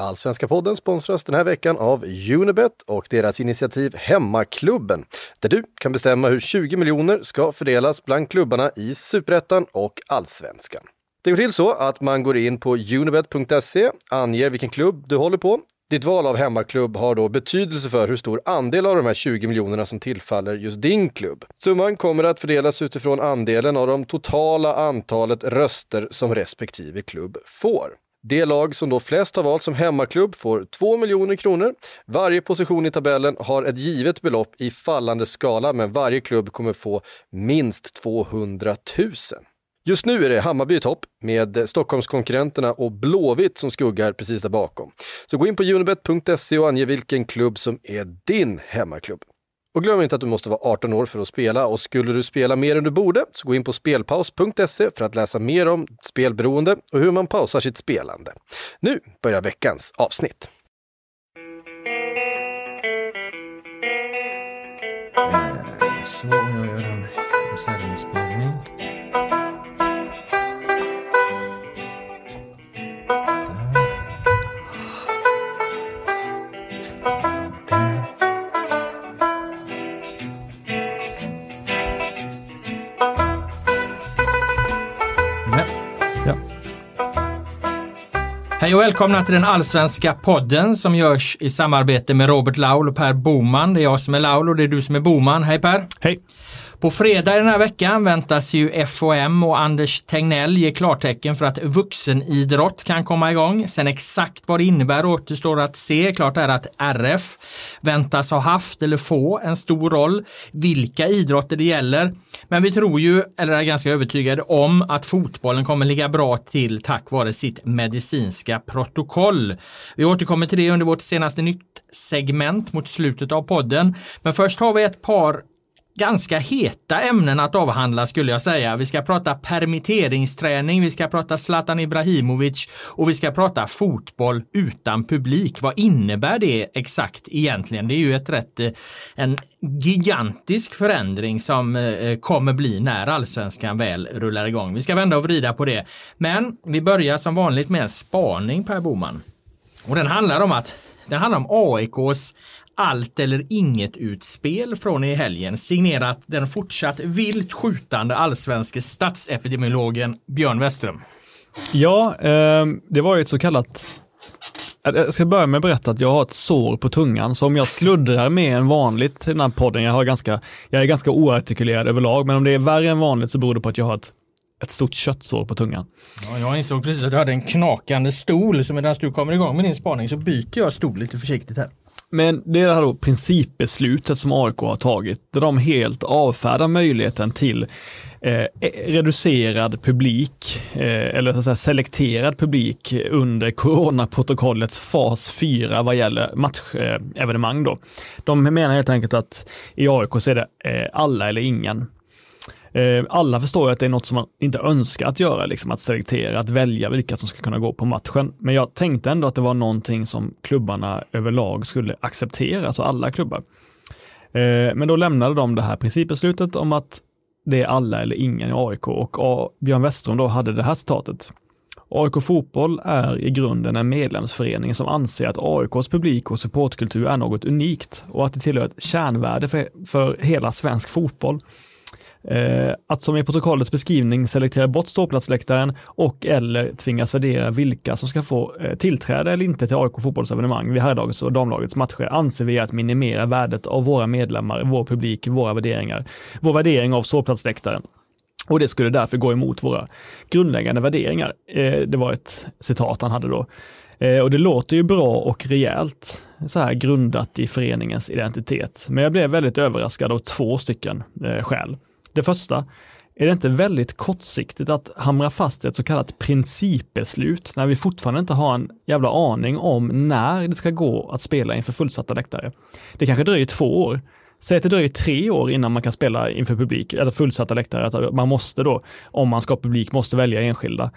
Allsvenska podden sponsras den här veckan av Unibet och deras initiativ Hemmaklubben, där du kan bestämma hur 20 miljoner ska fördelas bland klubbarna i Superettan och Allsvenskan. Det går till så att man går in på unibet.se, anger vilken klubb du håller på. Ditt val av hemmaklubb har då betydelse för hur stor andel av de här 20 miljonerna som tillfaller just din klubb. Summan kommer att fördelas utifrån andelen av de totala antalet röster som respektive klubb får. Det lag som då flest har valt som hemmaklubb får 2 miljoner kronor. Varje position i tabellen har ett givet belopp i fallande skala, men varje klubb kommer få minst 200 000. Just nu är det Hammarby i topp med Stockholmskonkurrenterna och Blåvitt som skuggar precis där bakom. Så gå in på unibet.se och ange vilken klubb som är din hemmaklubb. Och glöm inte att du måste vara 18 år för att spela och skulle du spela mer än du borde så gå in på spelpaus.se för att läsa mer om spelberoende och hur man pausar sitt spelande. Nu börjar veckans avsnitt. Eh, så gör en reservinspelning. Hej och välkomna till den allsvenska podden som görs i samarbete med Robert Laul och Per Boman. Det är jag som är Laul och det är du som är Boman. Hej Per! Hej! På fredag den här veckan väntas ju FOM och Anders Tegnell ge klartecken för att vuxenidrott kan komma igång. Sen exakt vad det innebär återstår att se. Klart är att RF väntas ha haft eller få en stor roll. Vilka idrotter det gäller. Men vi tror ju, eller är ganska övertygade om, att fotbollen kommer ligga bra till tack vare sitt medicinska protokoll. Vi återkommer till det under vårt senaste nytt segment mot slutet av podden. Men först har vi ett par ganska heta ämnen att avhandla skulle jag säga. Vi ska prata permitteringsträning, vi ska prata Zlatan Ibrahimovic och vi ska prata fotboll utan publik. Vad innebär det exakt egentligen? Det är ju ett rätt, eh, en gigantisk förändring som eh, eh, kommer bli när allsvenskan väl rullar igång. Vi ska vända och vrida på det. Men vi börjar som vanligt med en spaning Per Boman. Och den handlar om att den handlar om AIKs allt eller inget utspel från i helgen signerat den fortsatt vilt skjutande allsvenske statsepidemiologen Björn Westström. Ja, eh, det var ju ett så kallat jag ska börja med att berätta att jag har ett sår på tungan, så om jag sluddrar mer än vanligt i den här podden, jag, har ganska, jag är ganska oartikulerad överlag, men om det är värre än vanligt så beror det på att jag har ett, ett stort köttsår på tungan. Ja, jag insåg precis att du hade en knakande stol, så medan du kommer igång med din spaning så byter jag stol lite försiktigt här. Men det är det här då principbeslutet som AIK har tagit, där de helt avfärdar möjligheten till eh, e, reducerad publik, eh, eller så att säga selekterad publik under coronaprotokollets fas 4 vad gäller matchevenemang. Eh, då. De menar helt enkelt att i AIK så är det eh, alla eller ingen. Eh, alla förstår ju att det är något som man inte önskar att göra, liksom att selektera, att välja vilka som ska kunna gå på matchen. Men jag tänkte ändå att det var någonting som klubbarna överlag skulle acceptera, alltså alla klubbar. Eh, men då lämnade de det här principbeslutet om att det är alla eller ingen i AIK och Björn Westrom då hade det här citatet. AIK Fotboll är i grunden en medlemsförening som anser att AIKs publik och supportkultur är något unikt och att det tillhör ett kärnvärde för, för hela svensk fotboll. Eh, att som i protokollets beskrivning selektera bort ståplatsläktaren och eller tvingas värdera vilka som ska få eh, tillträde eller inte till AIK fotbollsevenemang vid herrlagets och damlagets matcher anser vi att minimera värdet av våra medlemmar, vår publik, våra värderingar, vår värdering av ståplatsläktaren. Och det skulle därför gå emot våra grundläggande värderingar. Eh, det var ett citat han hade då. Eh, och det låter ju bra och rejält, så här grundat i föreningens identitet. Men jag blev väldigt överraskad av två stycken eh, skäl. Det första, är det inte väldigt kortsiktigt att hamra fast ett så kallat principbeslut när vi fortfarande inte har en jävla aning om när det ska gå att spela inför fullsatta läktare? Det kanske dröjer två år. Säg att det dröjer tre år innan man kan spela inför publik, eller fullsatta läktare. Att man måste då, om man ska ha publik, måste välja enskilda.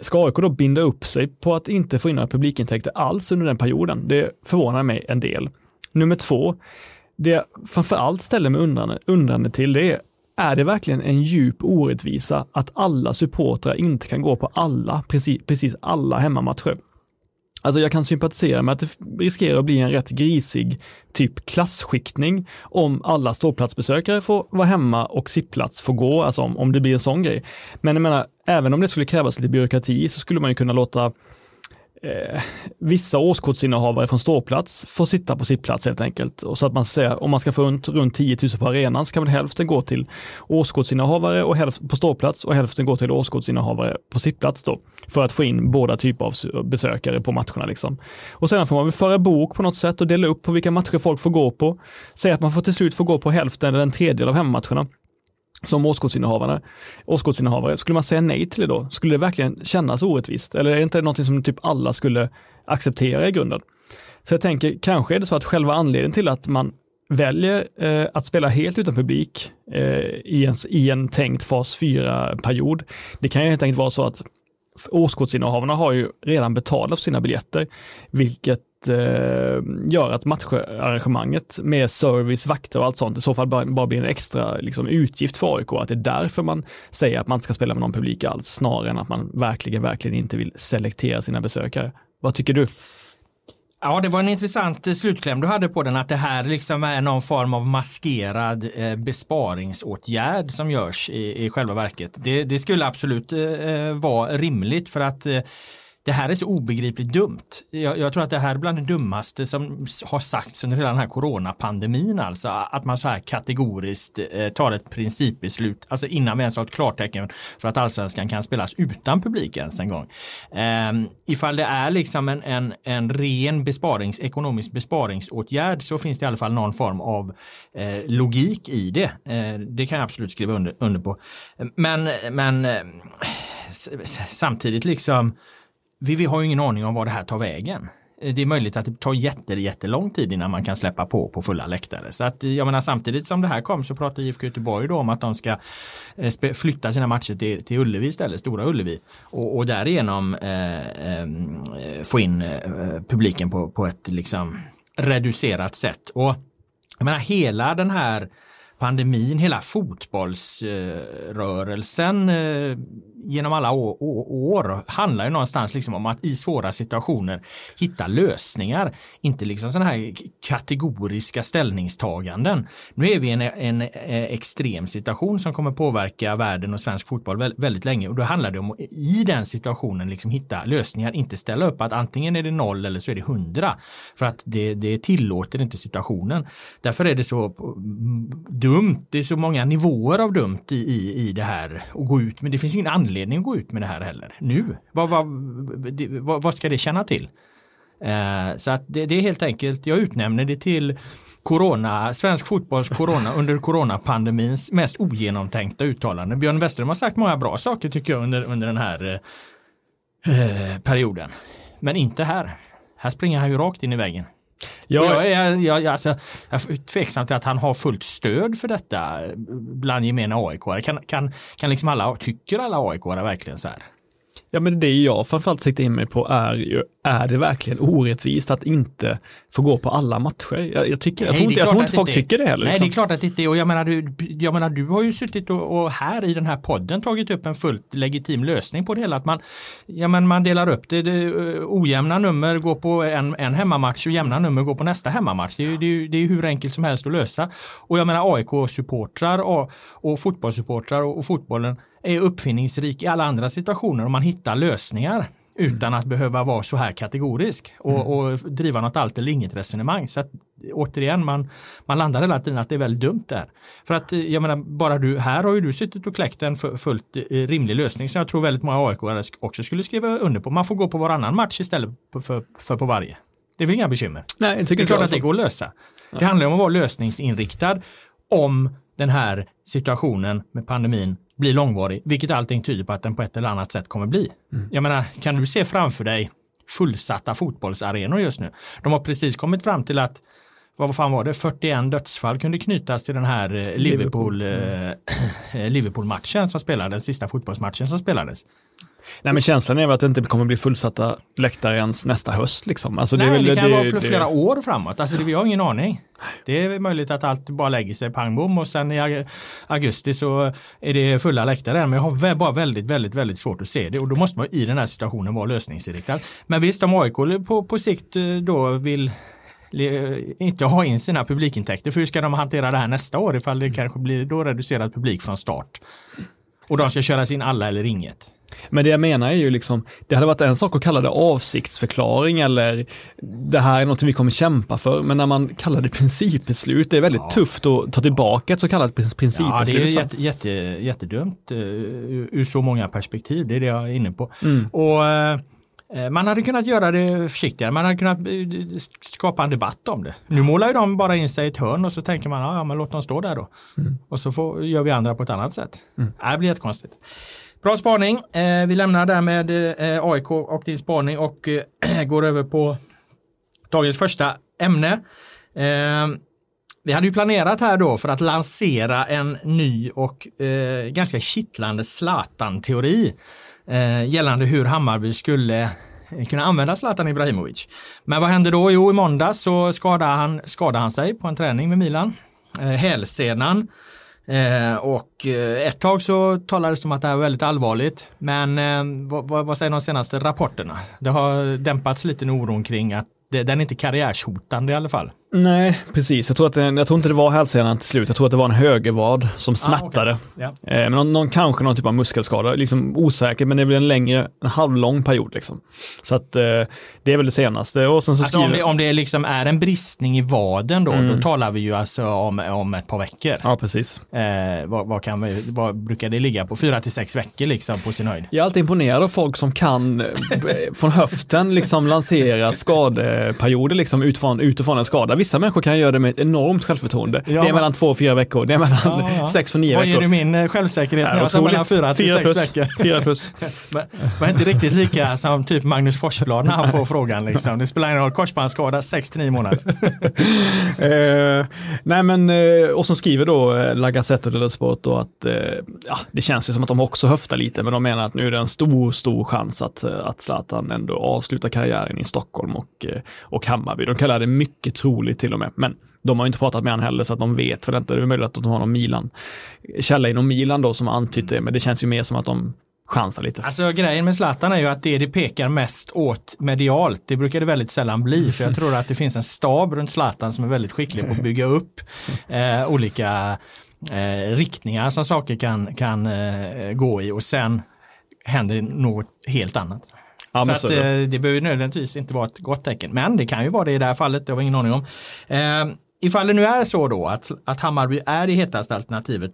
Ska AIK då binda upp sig på att inte få in några publikintäkter alls under den perioden? Det förvånar mig en del. Nummer två, det jag framför allt ställer mig undrande, undrande till det är är det verkligen en djup orättvisa att alla supportrar inte kan gå på alla, precis, precis alla hemmamatcher? Alltså jag kan sympatisera med att det riskerar att bli en rätt grisig typ klassskiktning om alla ståplatsbesökare får vara hemma och sittplats får gå, alltså om, om det blir en sån grej. Men jag menar, även om det skulle krävas lite byråkrati så skulle man ju kunna låta eh, vissa årskortsinnehavare från ståplats får sitta på sittplats helt enkelt. Och så att man säger, om man ska få runt, runt 10 000 på arenan så kan väl hälften gå till årskortsinnehavare och hälften på ståplats och hälften gå till årskortsinnehavare på sittplats då. För att få in båda typer av besökare på matcherna liksom. Och sedan får man väl föra bok på något sätt och dela upp på vilka matcher folk får gå på. Säg att man får till slut få gå på hälften eller en tredjedel av hemmamatcherna som årskortsinnehavare, årskortsinnehavare, skulle man säga nej till det då? Skulle det verkligen kännas orättvist? Eller är det inte någonting som typ alla skulle acceptera i grunden? Så jag tänker, kanske är det så att själva anledningen till att man väljer eh, att spela helt utan publik eh, i, en, i en tänkt fas 4-period, det kan ju helt enkelt vara så att årskortsinnehavarna har ju redan betalat för sina biljetter, vilket eh, gör att matcharrangemanget med service, vakter och allt sånt i så fall bara, bara blir en extra liksom, utgift för AIK. Att det är därför man säger att man inte ska spela med någon publik alls, snarare än att man verkligen, verkligen inte vill selektera sina besökare. Vad tycker du? Ja, det var en intressant eh, slutkläm du hade på den, att det här liksom är någon form av maskerad eh, besparingsåtgärd som görs i, i själva verket. Det, det skulle absolut eh, eh vara rimligt för att eh, det här är så obegripligt dumt. Jag, jag, tror att det här är bland det dummaste som har sagts under hela den här coronapandemin alltså. Att man så här kategoriskt eh, tar ett principbeslut, alltså innan vi ens har ett klartecken för att allsvenskan kan spelas utan publik ens en gång. Eh, ifall det är liksom en, en, en ren besparings, ekonomisk besparingsåtgärd så finns det i alla fall någon form av eh, logik i det. Eh, det kan jag absolut skriva under, under på. Men, men eh, samtidigt liksom vi, vi har ju ingen aning om var det här tar vägen. Eh, det är möjligt att det tar jätte, jättelång tid innan man kan släppa på på fulla läktare. Så att eh, jag menar samtidigt som det här kom så pratar IFK Göteborg då om att de ska eh, flytta sina matcher till, till Ullevi istället, Stora Ullevi. Och, och därigenom eh, eh, få in eh, publiken på, på ett liksom reducerat sätt. Och jag menar hela den här pandemin, hela fotbollsrörelsen eh, genom alla år, handlar ju någonstans liksom om att i svåra situationer hitta lösningar. Inte liksom sådana här kategoriska ställningstaganden. Nu är vi i en, en, en, extrem situation som kommer påverka världen och svensk fotboll väldigt länge och då handlar det om att i den situationen liksom hitta lösningar, inte ställa upp att antingen är det noll eller så är det hundra. För att det, det tillåter inte situationen. Därför är det så dumt, det är så många nivåer av dumt i, i, i det här att gå ut, men det finns ingen anledning att gå ut med det här heller. Nu, vad, vad, vad, vad ska det känna till? Eh, så att det, det, är helt enkelt, jag utnämner det till corona, svensk fotbolls corona under coronapandemins mest ogenomtänkta uttalande. Björn Westerholm har sagt många bra saker tycker jag under, under den här eh, eh perioden. Men inte här. Här springer han ju rakt in i väggen. Jag, jag, är, jag, alltså, jag är tveksam till att han har fullt stöd för detta bland gemene AIK. Kan, kan, kan liksom alla, tycker alla AIK verkligen så här? Ja, men det jag framförallt siktar in mig på är ju, är det verkligen orättvist att inte få gå på alla matcher? Jag, jag tycker, Nej, jag tror inte, jag tror inte folk tycker det heller. Nej, liksom. det är klart att det inte är. Och jag menar, du, jag menar, du har ju suttit och, och, här i den här podden tagit upp en fullt legitim lösning på det hela. Att man, ja, men man delar upp det, det ojämna nummer går på en, en hemmamatch och jämna nummer går på nästa hemmamatch. Det är, det, det är hur enkelt som helst att lösa. Och jag menar AIK-supportrar och, och fotbollssupportrar och, och fotbollen är uppfinningsrik i alla andra situationer och man hittar lösningar utan att behöva vara så här kategorisk och, mm. och driva något allt eller inget resonemang. Så att, återigen, man, man landar hela tiden att det är väldigt dumt där. För att jag menar, bara du, här har ju du suttit och kläckt en fullt eh, rimlig lösning som jag tror väldigt många AIK också skulle skriva under på. Man får gå på varannan match istället för, för, för på varje. Det är väl inga bekymmer? Nej, det är klart att det går att lösa. Det handlar om att vara lösningsinriktad om den här situationen med pandemin blir långvarig, vilket allting tyder på att den på ett eller annat sätt kommer bli. Mm. Jag menar, kan du se framför dig fullsatta fotbollsarenor just nu? De har precis kommit fram till att vad fan var det, 41 dödsfall kunde knytas till den här eh, Liverpool, eh, Liverpool-matchen som spelades, sista fotbollsmatchen som spelades. Nej men känslan är väl att det inte kommer bli fullsatta läktare ens nästa höst. Liksom. Alltså, Nej, det, är väl, det kan det, vara för det- flera år framåt. Alltså, det, vi har ingen aning. Det är möjligt att allt bara lägger sig pang bom och sen i augusti så är det fulla läktare. Men jag har bara väldigt, väldigt, väldigt svårt att se det och då måste man i den här situationen vara lösningsinriktad. Men visst, om AIK på, på sikt eh, då vill inte ha in sina publikintäkter, för hur ska de hantera det här nästa år ifall det kanske blir då reducerad publik från start? Och de ska köras in alla eller inget. Men det jag menar är ju liksom, det hade varit en sak att kalla det avsiktsförklaring eller det här är något vi kommer kämpa för, men när man kallar det principbeslut, det är väldigt tufft att ta tillbaka ett så kallat prin- Ja, det principbeslut. är jätte, jätte, jättedumt ur, ur så många perspektiv. Det är det jag är inne på. Mm. Och eh, man hade kunnat göra det försiktigare. Man hade kunnat eh, skapa en debatt om det. Nu målar ju de bara in sig i ett hörn och så tänker man, ja, men låt dem stå där då. Mm. Och så får, gör vi andra på ett annat sätt. Ja, Det blir jättekonstigt. Bra spaning. Eh, vi lämnar där med eh, AIK och din spaning och eh, går över på dagens första ämne. Eh, vi hade ju planerat här då för att lansera en ny och eh, ganska kittlande Zlatan-teori eh, Eh, gällande hur Hammarby skulle eh, kunna använda Zlatan Ibrahimovic. Men vad hände då? Jo, i måndag så skadade han, skadade han sig på en träning med Milan. Eh, hälsenan. Eh, och eh, ett tag så talades det om att det här var väldigt allvarligt. Men eh, vad, vad, säger de senaste rapporterna? Det har dämpats lite oron kring att det, den är inte karriärshotande i alla fall. Nej, precis. Jag tror, att jag tror inte det var hälsenan till slut. Jag tror att det var en högervad som smärtade. Ja. Eh, Men någon, någon, kanske någon typ av muskelskada, liksom osäker, men det blir en längre, en halvlång period liksom. Så att eh, det är väl det senaste. Och sen så Alltså om skriver- det, om det liksom är en bristning i vaden då, Mm. då talar vi ju alltså om, om ett par veckor. Ja, precis. Eh, vad, vad, kan vi, vad brukar det ligga på? Fyra till sex veckor liksom på sin höjd. Jag är alltid imponerad av folk som kan eh, från höften liksom lansera skadeperioder liksom utifrån, utifrån en skada. Vissa människor kan göra det med ett enormt självförtroende. Ja, det är mellan två och fyra veckor. Det är mellan Ja, sex och nio Vad ger veckor. du min eh, självsäkerhet när Ja, jag sa mellan fyra till Fyra sex plus. veckor? Fyra plus. men, men inte riktigt lika som typ Magnus Forsblad när han får frågan. Liksom. Det spelar ingen roll, korsbandsskada 6 till 9 månader. Eh, nej men, eh, och som skriver då eh, La Gazzetta dello Sport då att eh, ja, det känns ju som att de också höftar lite, men de menar att nu är det en stor, stor chans att, att Zlatan ändå avslutar karriären i Stockholm och, och Hammarby. De kallar det mycket troligt till och med, men de har ju inte pratat med han heller så att de vet väl inte. Det är möjligt att de har någon Milan, källa inom Milan då som har antytt det, men det känns ju mer som att de chansar lite. Alltså grejen med Zlatan är ju att det det pekar mest åt medialt, det brukar det väldigt sällan bli. För jag tror att det finns en stab runt Zlatan som är väldigt skicklig på att bygga upp eh, olika eh, riktningar som saker kan, kan eh, gå i och sen händer något helt annat. Ja, så att, så är det. eh, det behöver nödvändigtvis inte vara ett gott tecken. Men det kan ju vara det i det här fallet, det har vi ingen aning om. Eh, ifall det nu är så då att, att Hammarby är det hetaste alternativet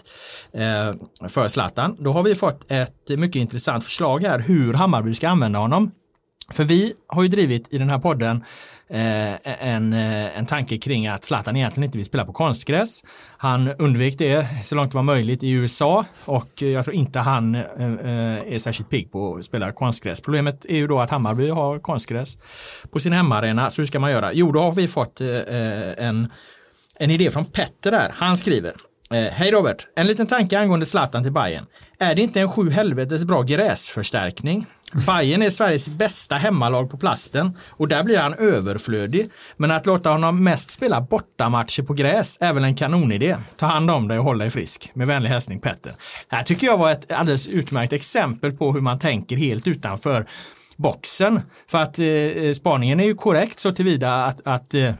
eh, för Zlatan, då har vi fått ett mycket intressant förslag här hur Hammarby ska använda honom. För vi har ju drivit i den här podden eh, e- en, eh, en tanke kring att Zlatan egentligen inte vill spela på konstgräs. Han undvek det så långt det var möjligt i USA och jag tror inte han eh, eh, är särskilt pigg på att spela konstgräs. Problemet är ju då att Hammarby har konstgräs på sin hemmaarena. Så hur ska man göra? Jo, då har vi fått eh, eh, en, en idé från Petter där. Han skriver Eh, Hej Robert, en liten tanke angående Zlatan till Bayern. Är det inte en sju helvetes bra gräsförstärkning? Bayern är Sveriges bästa hemmalag på plasten och där blir han överflödig. Men att låta honom mest spela bortamatcher på gräs är väl en kanonidé. Ta hand om dig och håll dig frisk. Med vänlig hälsning Petter. Det här tycker jag var ett alldeles utmärkt exempel på hur man tänker helt utanför boxen. För att eh, spaningen är ju korrekt så tillvida att, att eh,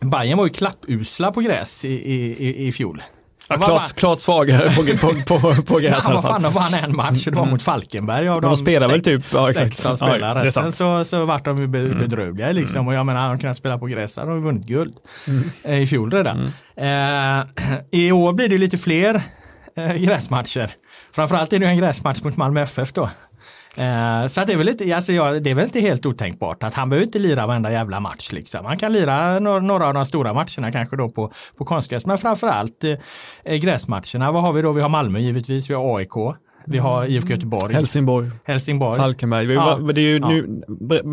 Bayern var ju klappusla på gräs i, i, i, i fjol. Ja, De klart, klart svagare på, på, på, på gräs Ja, vad fan, de vann en match det var mot Falkenberg. Och De spelar väl typ- ja, exakt. 16 Ja, spelare. det är Resten så, så vart de be- bedrövliga liksom. Och jag menar, hade de kunnat spela på gräs hade de vunnit guld. Eh, I fjol redan. Eh, I år blir det lite fler eh, gräsmatcher. Framförallt är det en gräsmatch mot Malmö FF då. Eh, så att det, är väl inte, alltså ja, det är väl inte helt otänkbart att han behöver inte lira varenda jävla match. Liksom. Han kan lira några, några av de stora matcherna kanske då på, på konstgräs. Men framförallt eh, eh, gräsmatcherna. Vad har vi då? Vi har Malmö givetvis, vi har AIK. Vi har IFK Göteborg, Helsingborg, Helsingborg. Falkenberg. Vi, Ja. det är ju nu,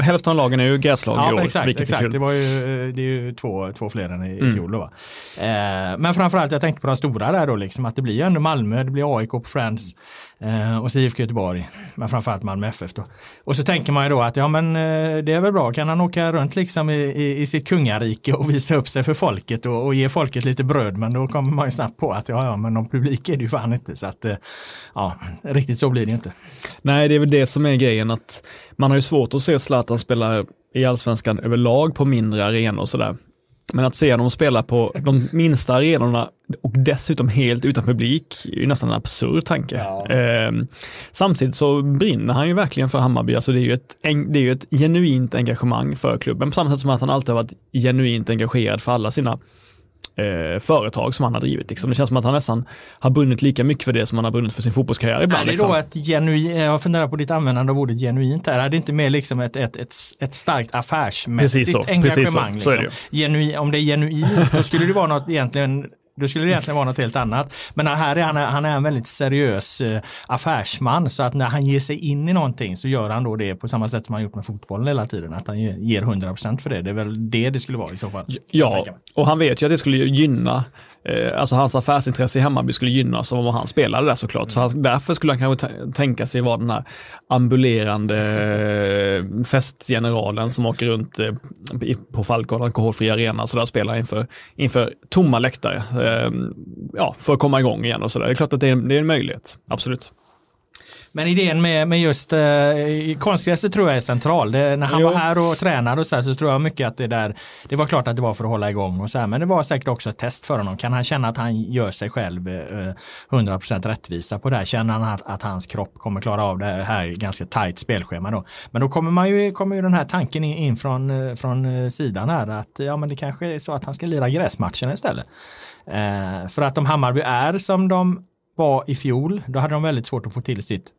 Hälften av lagen är ju gräslag i Ja, år, exakt. exakt. Det, var ju, det är ju två, två fler än i, i Mm. fjol. Då, va? Eh, men framförallt, jag tänkte på de stora där då, liksom, att det blir ju ändå Malmö, det blir AIK på Friends eh, och så IFK Göteborg, men framförallt Malmö FF då. Och så tänker man ju då att ja men eh, det är väl bra, kan han åka runt liksom i, i, i sitt kungarike och visa upp sig för folket och, och ge folket lite bröd, men då kommer man ju snabbt på att ja, ja men någon publik är det ju fan inte. Så att eh, ja, riktigt så blir det inte. Nej, det är väl det som är grejen att man har ju svårt att se Zlatan spela i allsvenskan överlag på mindre arenor och sådär. Men att se honom spela på de minsta arenorna och dessutom helt utan publik är ju nästan en absurd tanke. Ja. Ehm, samtidigt så brinner han ju verkligen för Hammarby. Alltså det, är ju ett, det är ju ett genuint engagemang för klubben, på samma sätt som att han alltid har varit genuint engagerad för alla sina eh, företag som han har drivit. Liksom. Det känns som att han nästan har brunnit lika mycket för det som han har brunnit för sin fotbollskarriär ibland. Är det liksom. då ett genuint, jag funderar på ditt användande av ordet genuint här, är det inte mer liksom ett, ett, ett, ett starkt affärsmässigt Precis så, engagemang? precis så. Så är det liksom? Genui, om det är genuint, då skulle det vara något egentligen då skulle egentligen vara något helt annat. Men här är han, han är en väldigt seriös eh, affärsman så att när han ger sig in i någonting så gör han då det på samma sätt som han gjort med fotbollen hela tiden. Att han ger- ger 100% för det. Det är väl det det skulle vara i så fall. Ja, och han vet ju att det skulle gynna, eh, alltså hans affärsintresse i Hammarby skulle gynnas om han spelade där såklart. Så han, därför skulle han kanske tänka sig vara den här ambulerande eh, festgeneralen som åker runt på Falcon alkoholfri arena så där spelar inför, inför tomma läktare. Ehm, ja, för att komma igång igen och sådär. Det är klart att det är, det är en möjlighet, absolut. Men idén med, med just eh, konstgräset tror jag är central. Det, när han Jo. var här och tränade och så, här, så tror jag mycket att det där, det var klart att det var för att hålla igång och så här, men det var säkert också ett test för honom. Kan han känna att han gör sig själv eh, 100% rättvisa på det här? Känner han att, att hans kropp kommer klara av det här ganska tajt spelschema då? Men då kommer man ju, kommer ju den här tanken in, in från, eh, från eh, sidan här att ja, men det kanske är så att han ska lira gräsmatcherna istället. Eh, för att om Hammarby är som de var i fjol, då hade de väldigt svårt att få till sitt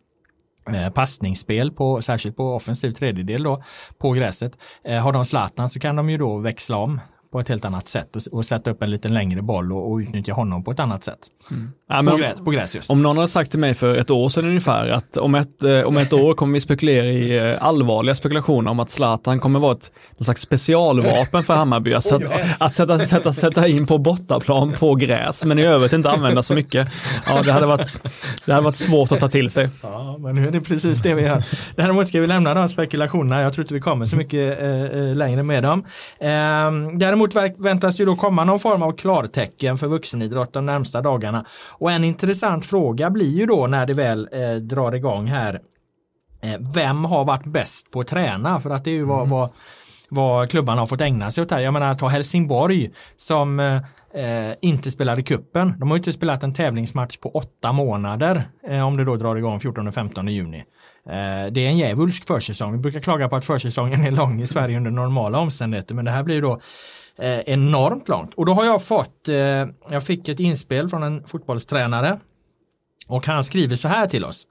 Eh, passningsspel, på, särskilt på offensiv tredjedel då, på gräset. Eh, har de Zlatan så kan de ju då växla om på ett helt annat sätt och, och sätta upp en lite längre boll och, och utnyttja honom på ett annat sätt. Mm. Ja, På, gräs, på gräs just. om någon hade sagt till mig för ett år sedan ungefär att om ett, eh, om ett år kommer vi spekulera i eh, allvarliga spekulationer om att Zlatan kommer vara ett någon slags specialvapen för Hammarby. Att, sätta, att sätta, sätta, sätta in på bortaplan på gräs, men i övrigt inte använda så mycket. Ja, det hade varit, det hade varit svårt att ta till sig. Ja, men nu är det precis det vi gör. Däremot ska vi lämna de spekulationerna. Jag tror inte vi kommer så mycket eh, eh, längre med dem. Eh, däremot väntas ju då komma någon form av klartecken för vuxenidrott de närmsta dagarna. Och en intressant fråga blir ju då när det väl eh, drar igång här. Eh, vem har varit bäst på att träna? För att det är ju vad, vad vad klubbarna har fått ägna sig åt här. Jag menar ta Helsingborg som eh, inte spelade kuppen. De har ju inte spelat en tävlingsmatch på åtta månader eh, om det då drar igång 14 och 15 juni. Eh, det är en djävulsk försäsong. Vi brukar klaga på att försäsongen är lång i Sverige under normala omständigheter men det här blir då eh, enormt långt. Och då har jag fått, eh, jag fick ett inspel från en fotbollstränare och han skriver så här till oss.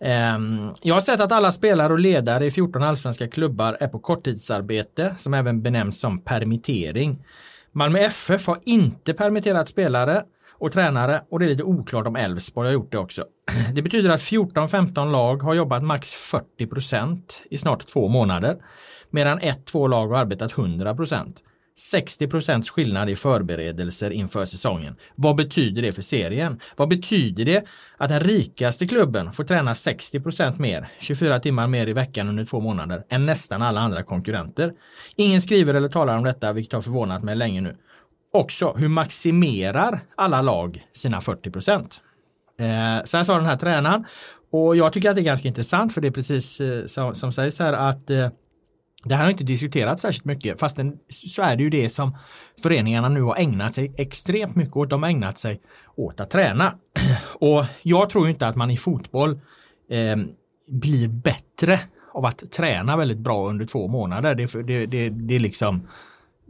Ehm, Jag har sett att alla spelare och ledare i 14 allsvenska klubbar är på korttidsarbete som även benämns som permittering. Malmö FF har inte permitterat spelare och tränare och det är lite oklart om Elfsborg har gjort det också. Det betyder att 14-15 lag har jobbat max 40% i snart två månader medan ett, två lag har arbetat 100 60 procents skillnad i förberedelser inför säsongen. Vad betyder det för serien? Vad betyder det att den rikaste klubben får träna 60 procent mer, 24 timmar mer i veckan under två månader än nästan alla andra konkurrenter? Ingen skriver eller talar om detta, vilket har förvånat mig länge nu. Också, hur maximerar alla lag sina 40 procent? Eh, så här sa den här tränaren och jag tycker att det är ganska intressant för det är precis eh, som, som sägs här att eh, det här har inte diskuterats särskilt mycket fastän så är det ju det som föreningarna nu har ägnat sig extremt mycket åt. De har ägnat sig åt att träna. Och jag tror inte att man i fotboll eh, blir bättre av att träna väldigt bra under två månader. Det, det, det, det är liksom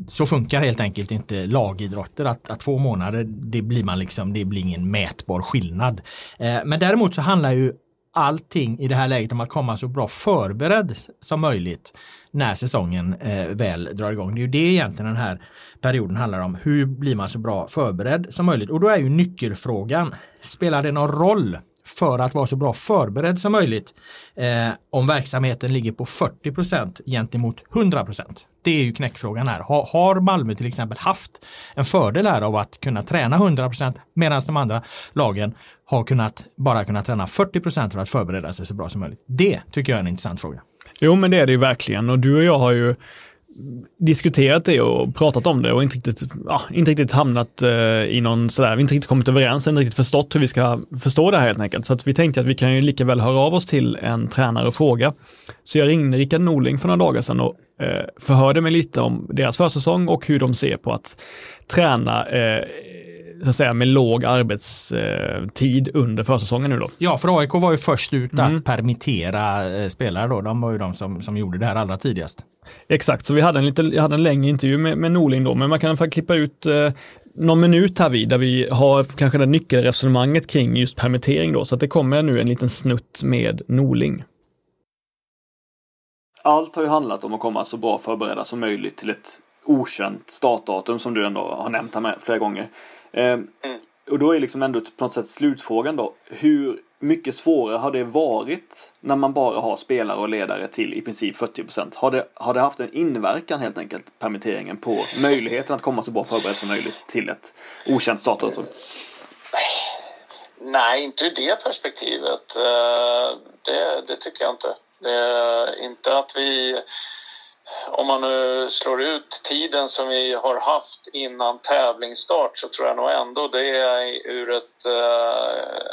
så funkar helt enkelt inte lagidrotter. Att, att två månader, det blir man liksom, det blir ingen mätbar skillnad. Eh, men däremot så handlar ju allting i det här läget om att komma så bra förberedd som möjligt när säsongen eh, väl drar igång. Det är ju det egentligen den här perioden handlar om. Hur blir man så bra förberedd som möjligt? Och då är ju nyckelfrågan, spelar det någon roll för att vara så bra förberedd som möjligt eh, om verksamheten ligger på 40 procent gentemot 100 procent. Det är ju knäckfrågan här. Har, har Malmö till exempel haft en fördel här av att kunna träna 100 procent medan de andra lagen har kunnat bara kunnat träna 40 procent för att förbereda sig så bra som möjligt? Det tycker jag är en intressant fråga. Jo, men det är det ju verkligen och du och jag har ju diskuterat det och pratat om det och inte riktigt, ja, inte riktigt hamnat eh, i någon sådär, vi inte riktigt kommit överens, inte riktigt förstått hur vi ska förstå det här helt enkelt. Så att vi tänkte att vi kan ju lika väl höra av oss till en tränare och fråga. Så jag ringde Rickard Norling för några dagar sedan och eh, förhörde mig lite om deras försäsong och hur de ser på att träna eh, så att säga med låg arbetstid under försäsongen nu då. Ja, för AIK var ju först ut att mm. permittera eh, spelare då. De var ju de som, som gjorde det här allra tidigast. Exakt, så vi hade en, lite, jag hade en längre intervju med, med Norling då, men man kan klippa ut eh, någon minut här vid där vi har kanske det nyckelresonemanget kring just permittering då, så att det kommer nu en liten snutt med Norling. Allt har ju handlat om att komma så bra förberedda som möjligt till ett okänt startdatum som du ändå har nämnt här med flera gånger. Eh, mm. Och då är liksom ändå på något sätt slutfrågan då. Hur mycket svårare har det varit när man bara har spelare och ledare till i princip 40 procent? Har det, har det haft en inverkan helt enkelt, permitteringen, på möjligheten att komma så bra förberedd som möjligt till ett okänt startdatum? Nej, inte ur det perspektivet. Eh, det, det tycker jag inte. Det inte att vi om man nu slår ut tiden som vi har haft innan tävlingsstart så tror jag nog ändå det är ur ett eh,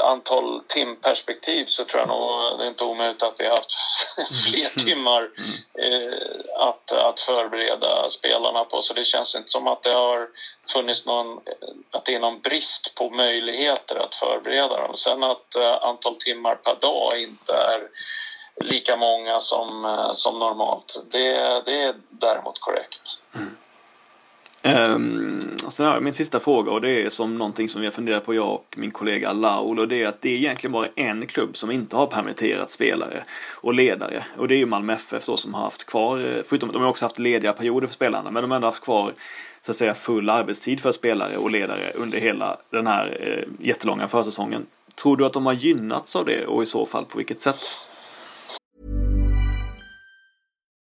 antal timperspektiv så tror jag nog det är inte omöjligt att vi har haft fler mm. timmar eh, att, att förbereda spelarna på. Så det känns inte som att det har funnits någon, att det är någon brist på möjligheter att förbereda dem. Sen att eh, antal timmar per dag inte är lika många som, eh, som normalt. Det, det är däremot korrekt. Mm. Um, sen har jag min sista fråga och det är som någonting som jag funderar på jag och min kollega Laul och det är att det är egentligen bara en klubb som inte har permitterat spelare och ledare och det är ju Malmö FF då som har haft kvar, eh, förutom att de har också haft lediga perioder för spelarna, men de har ändå haft kvar så att säga full arbetstid för spelare och ledare under hela den här eh, jättelånga försäsongen. Tror du att de har gynnats av det och i så fall på vilket sätt?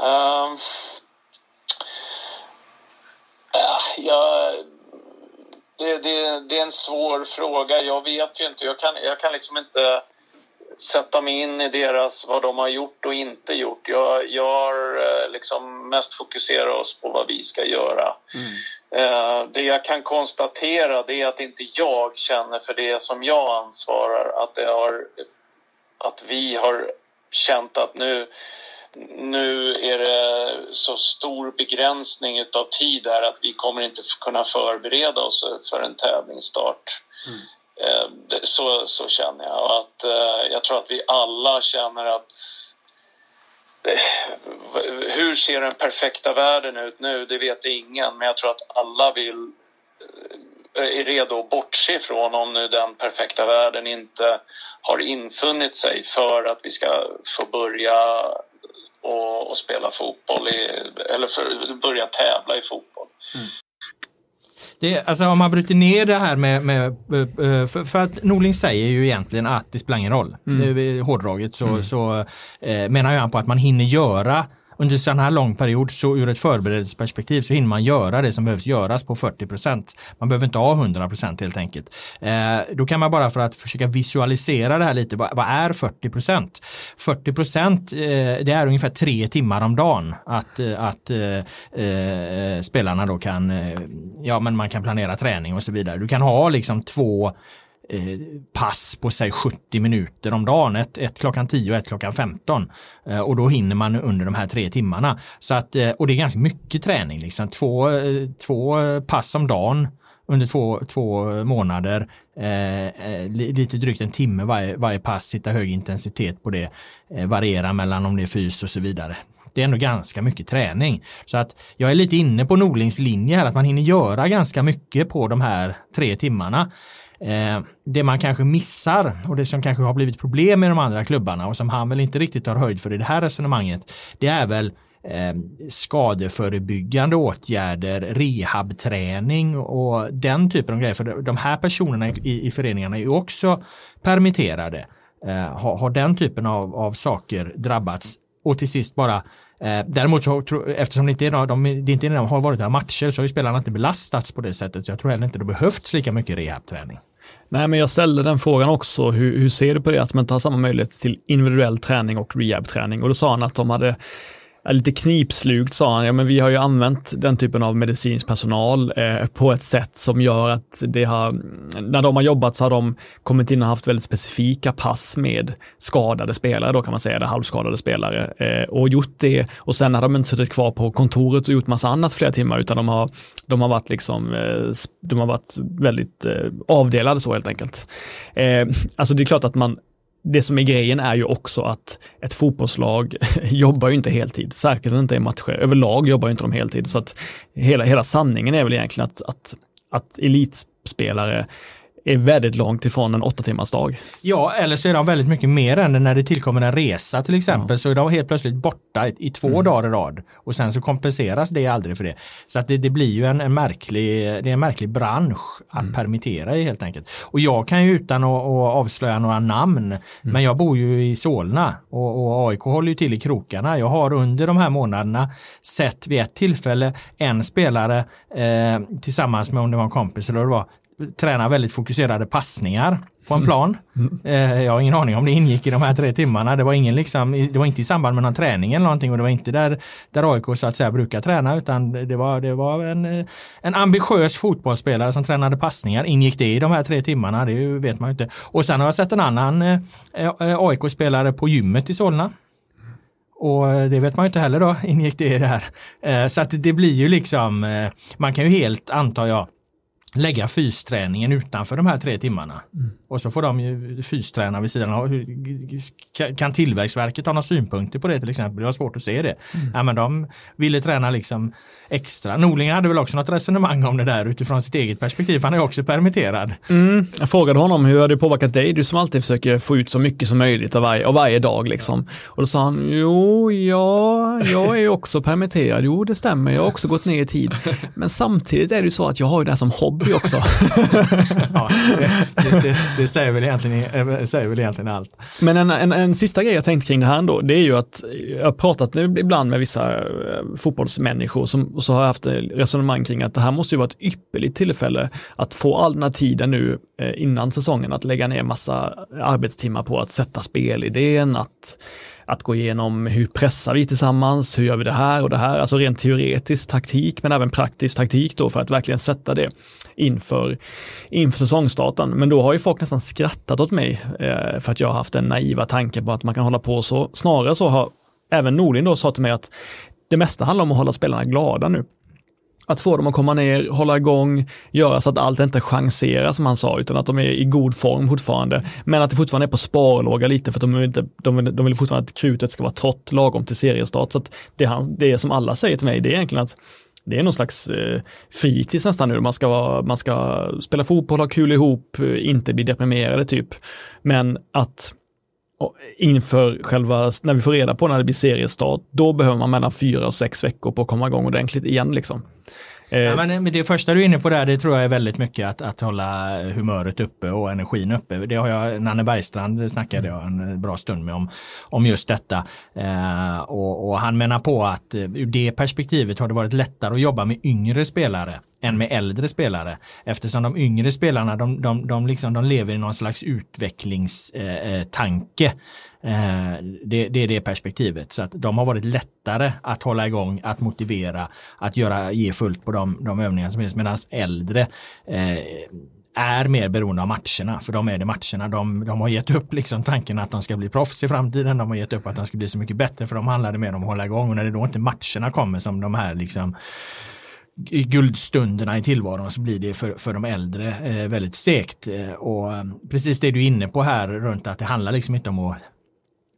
Um, ja, det, det, det, är en svår fråga. Jag vet ju inte. Jag kan, jag kan liksom inte sätta mig in i deras, vad de har gjort och inte gjort. Jag, jag har eh, liksom mest fokuserat oss på vad vi ska göra. Mm. Eh, det jag kan konstatera det är att inte jag känner för det som jag ansvarar att, det har, att vi har känt att nu nu är det så stor begränsning av tid här att vi kommer inte kunna förbereda oss för en tävlingsstart. Mm. Eh, så, så känner jag. Och att, eh, jag tror att vi alla känner att eh, hur ser den perfekta världen ut nu? Det vet ingen, men jag tror att alla vill är redo att bortse från om nu den perfekta världen inte har infunnit sig för att vi ska få börja och, och spela fotboll, i, eller för, börja tävla i fotboll. Mm. Det, alltså om man bryter ner det här med, med eh, för, för, att Norling säger ju egentligen att det spelar ingen roll. Mm. Hårdraget så, mm. så eh, menar han på att man hinner göra under en sån här lång period så ur ett förberedelseperspektiv så hinner man göra det som behövs göras på 40 procent. Man behöver inte ha 100 procent helt enkelt. Eh, då kan man bara för att försöka visualisera det här lite, vad, vad är 40 procent? 40 procent eh, det är ungefär tre timmar om dagen att, att eh, eh, spelarna då kan, eh, ja men man kan planera träning och så vidare. Du kan ha liksom två Eh, pass på sig 70 minuter om dagen, ett, ett klockan 10 och ett klockan 15. Eh, och då hinner man under de här tre timmarna. Så att, eh, och det är ganska mycket träning, liksom. två, två pass om dagen under två, två månader, eh lite drygt en timme varje, varje pass, sitta hög intensitet på det, eh, variera mellan om det är fys och så vidare. Det är ändå ganska mycket träning. Så att jag är lite inne på Norlings linje här, att man hinner göra ganska mycket på de här tre timmarna. Eh, det man kanske missar och det som kanske har blivit problem med de andra klubbarna och som han väl inte riktigt har höjd för i det här resonemanget, det är väl eh, skadeförebyggande åtgärder, rehabträning och den typen av grejer. För de här personerna i, i föreningarna är också permitterade. Eh, har, har, den typen av, av saker drabbats? Och till sist bara Eh, däremot så, eftersom det inte, är, de, det inte är, har varit några matcher så har ju spelarna inte belastats på det sättet. Så jag tror heller inte det behövts lika mycket rehabträning. Nej, men jag ställde den frågan också. Hur, hur ser du på det att man inte har samma möjlighet till individuell träning och rehabträning? Och då sa han att de hade lite knipslugt sa han, ja men vi har ju använt den typen av medicinsk personal eh, på ett sätt som gör att det har, när de har jobbat så har de kommit in och haft väldigt specifika pass med skadade spelare då kan man säga, eller halvskadade spelare eh, och gjort det och sen har de inte suttit kvar på kontoret och gjort massa annat flera timmar utan de har, de har varit liksom, eh, de har varit väldigt eh, avdelade så helt enkelt. Eh, alltså det är klart att man det som är grejen är ju också att ett fotbollslag jobbar ju inte heltid, särskilt inte i matcher. Överlag jobbar ju inte de heltid, så att hela, hela sanningen är väl egentligen att, att, att elitspelare är väldigt långt ifrån en åtta timmars dag. Ja, eller så är de väldigt mycket mer än när det tillkommer en resa till exempel, ja. så är de helt plötsligt borta i, i två mm. dagar i rad och sen så kompenseras det aldrig för det. Så att det, det blir ju en, en, märklig, det är en märklig bransch att mm. permittera i helt enkelt. Och jag kan ju utan att, att avslöja några namn, mm. men jag bor ju i Solna och, och AIK håller ju till i krokarna. Jag har under de här månaderna sett vid ett tillfälle en spelare eh, tillsammans med om det var en kompis eller vad det var, träna väldigt fokuserade passningar på en plan. Mm. Eh, jag har ingen aning om det ingick i de här tre timmarna. Det var, ingen liksom, det var inte i samband med någon träning eller någonting och det var inte där, där AIK så att säga brukar träna utan det var, det var en, en ambitiös fotbollsspelare som tränade passningar. Ingick det i de här tre timmarna? Det vet man inte. Och sen har jag sett en annan eh, eh AIK-spelare på gymmet i Solna. Och det vet man inte heller då, ingick det i det här. Eh, så att det blir ju liksom, eh, man kan ju helt, antar jag, lägga fysträningen utanför de här tre timmarna. Mm. Och så får de ju fysträna vid sidan av. Kan Tillväxtverket ha några synpunkter på det till exempel? Jag har svårt att se det. Mm. Ja, men de ville träna liksom extra. Norling hade väl också något resonemang om det där utifrån sitt eget perspektiv. Han är också permitterad. Mm. Jag frågade honom hur har det påverkat dig? Du som alltid försöker få ut så mycket som möjligt av varje, av varje dag. Liksom. Och då sa han, jo, ja, jag är också permitterad. Jo, det stämmer. Jag har också gått ner i tid. Men samtidigt är det ju så att jag har ju det här som hobby också. ja, det, det, det, säger, väl egentligen, eh, säger väl egentligen allt. Men en, en, en sista grej jag tänkte kring det här ändå, det är ju att jag har pratat ibland med vissa eh, fotbollsmänniskor som och så har jag haft resonemang kring att det här måste ju vara ett ypperligt tillfälle att få all den här tiden nu eh, innan säsongen att lägga ner massa arbetstimmar på att sätta spelidén, att, att gå igenom hur pressar vi tillsammans, hur gör vi det här och det här, alltså rent teoretisk taktik men även praktisk taktik då för att verkligen sätta det inför, inför säsongstarten. Men då har ju folk nästan skrattat åt mig eh, för att jag har haft den naiva tanken på att man kan hålla på så. Snarare så har även Norlin då sa till mig att det mesta handlar om att hålla spelarna glada nu. Att få dem att komma ner, hålla igång, göra så att allt inte chanserar som han sa, utan att de är i god form fortfarande. Men att det fortfarande är på sparlåga lite för att de vill, inte, de vill, de vill fortfarande att krutet ska vara torrt lagom till seriestart. Så att det, han, det som alla säger till mig, det är egentligen att det är någon slags eh, fritids nästan nu. Man ska, man ska spela fotboll, ha kul ihop, eh, inte bli deprimerade typ. Men att inför själva, när vi får reda på när det blir seriestart, då behöver man mellan fyra och sex veckor på att komma igång ordentligt igen. Liksom. Eh, ja, eh, men det första du är inne på där, det tror jag är väldigt mycket att, att hålla humöret uppe och energin uppe. Det har jag, Nanne Bergstrand snackade jag en bra stund med om, om just detta. Eh, och, och, han menar på att eh, ur det perspektivet har det varit lättare att jobba med yngre spelare än med äldre spelare. Eftersom de yngre spelarna de, de, de, liksom, de lever i någon slags utvecklingstanke. Eh, Eh, det, det, är det perspektivet. Så att de har varit lättare att hålla igång, att motivera, att göra, ge fullt på de, de övningar som finns. Medan äldre, eh, är mer beroende av matcherna, för de är det matcherna. De, de har gett upp liksom tanken att de ska bli proffs i framtiden. De har gett upp att de ska bli så mycket bättre, för de handlade mer om att hålla igång. Och när det då inte matcherna kommer som de här liksom guldstunderna i tillvaron så blir det för, för de äldre eh, väldigt segt. Eh, och eh, precis det du är inne på här runt att det handlar liksom inte om att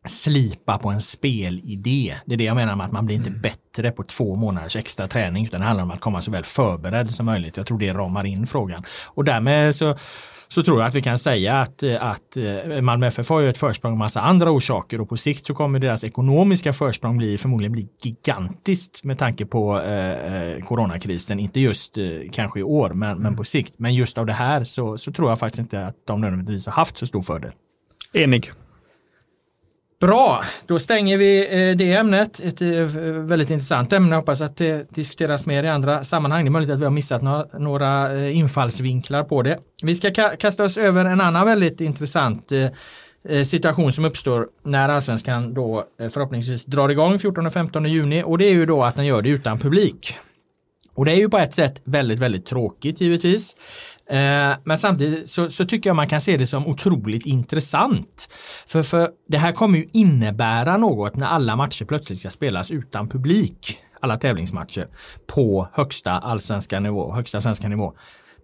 slipa på en spelidé. Det är det jag menar med att man blir inte mm. bättre på två månaders extra träning utan det handlar om att komma så väl förberedd som möjligt. Jag tror det ramar in frågan. Och därmed så så tror jag att vi kan säga att, att eh, Malmö FF har ju ett försprång av massa andra orsaker och på sikt så kommer deras ekonomiska försprång bli, förmodligen bli gigantiskt med tanke på eh, eh, coronakrisen. Inte just eh, kanske i år, men, men på sikt. Men just av det här så, så tror jag faktiskt inte att de nödvändigtvis har haft så stor fördel. Enig. Bra, då stänger vi eh, det ämnet. Ett eh, väldigt intressant ämne. Hoppas att det diskuteras mer i andra sammanhang. Det är möjligt att vi har missat några, eh, infallsvinklar på det. Vi ska kasta oss över en annan väldigt intressant situation som uppstår när allsvenskan då förhoppningsvis drar igång 14 och 15 juni och det är ju då att den gör det utan publik. Och det är ju på ett sätt väldigt, väldigt tråkigt givetvis. Eh, men samtidigt så, så, tycker jag man kan se det som otroligt intressant. För, för det här kommer ju innebära något när alla matcher plötsligt ska spelas utan publik. Alla tävlingsmatcher på högsta allsvenska nivå, högsta svenska nivå.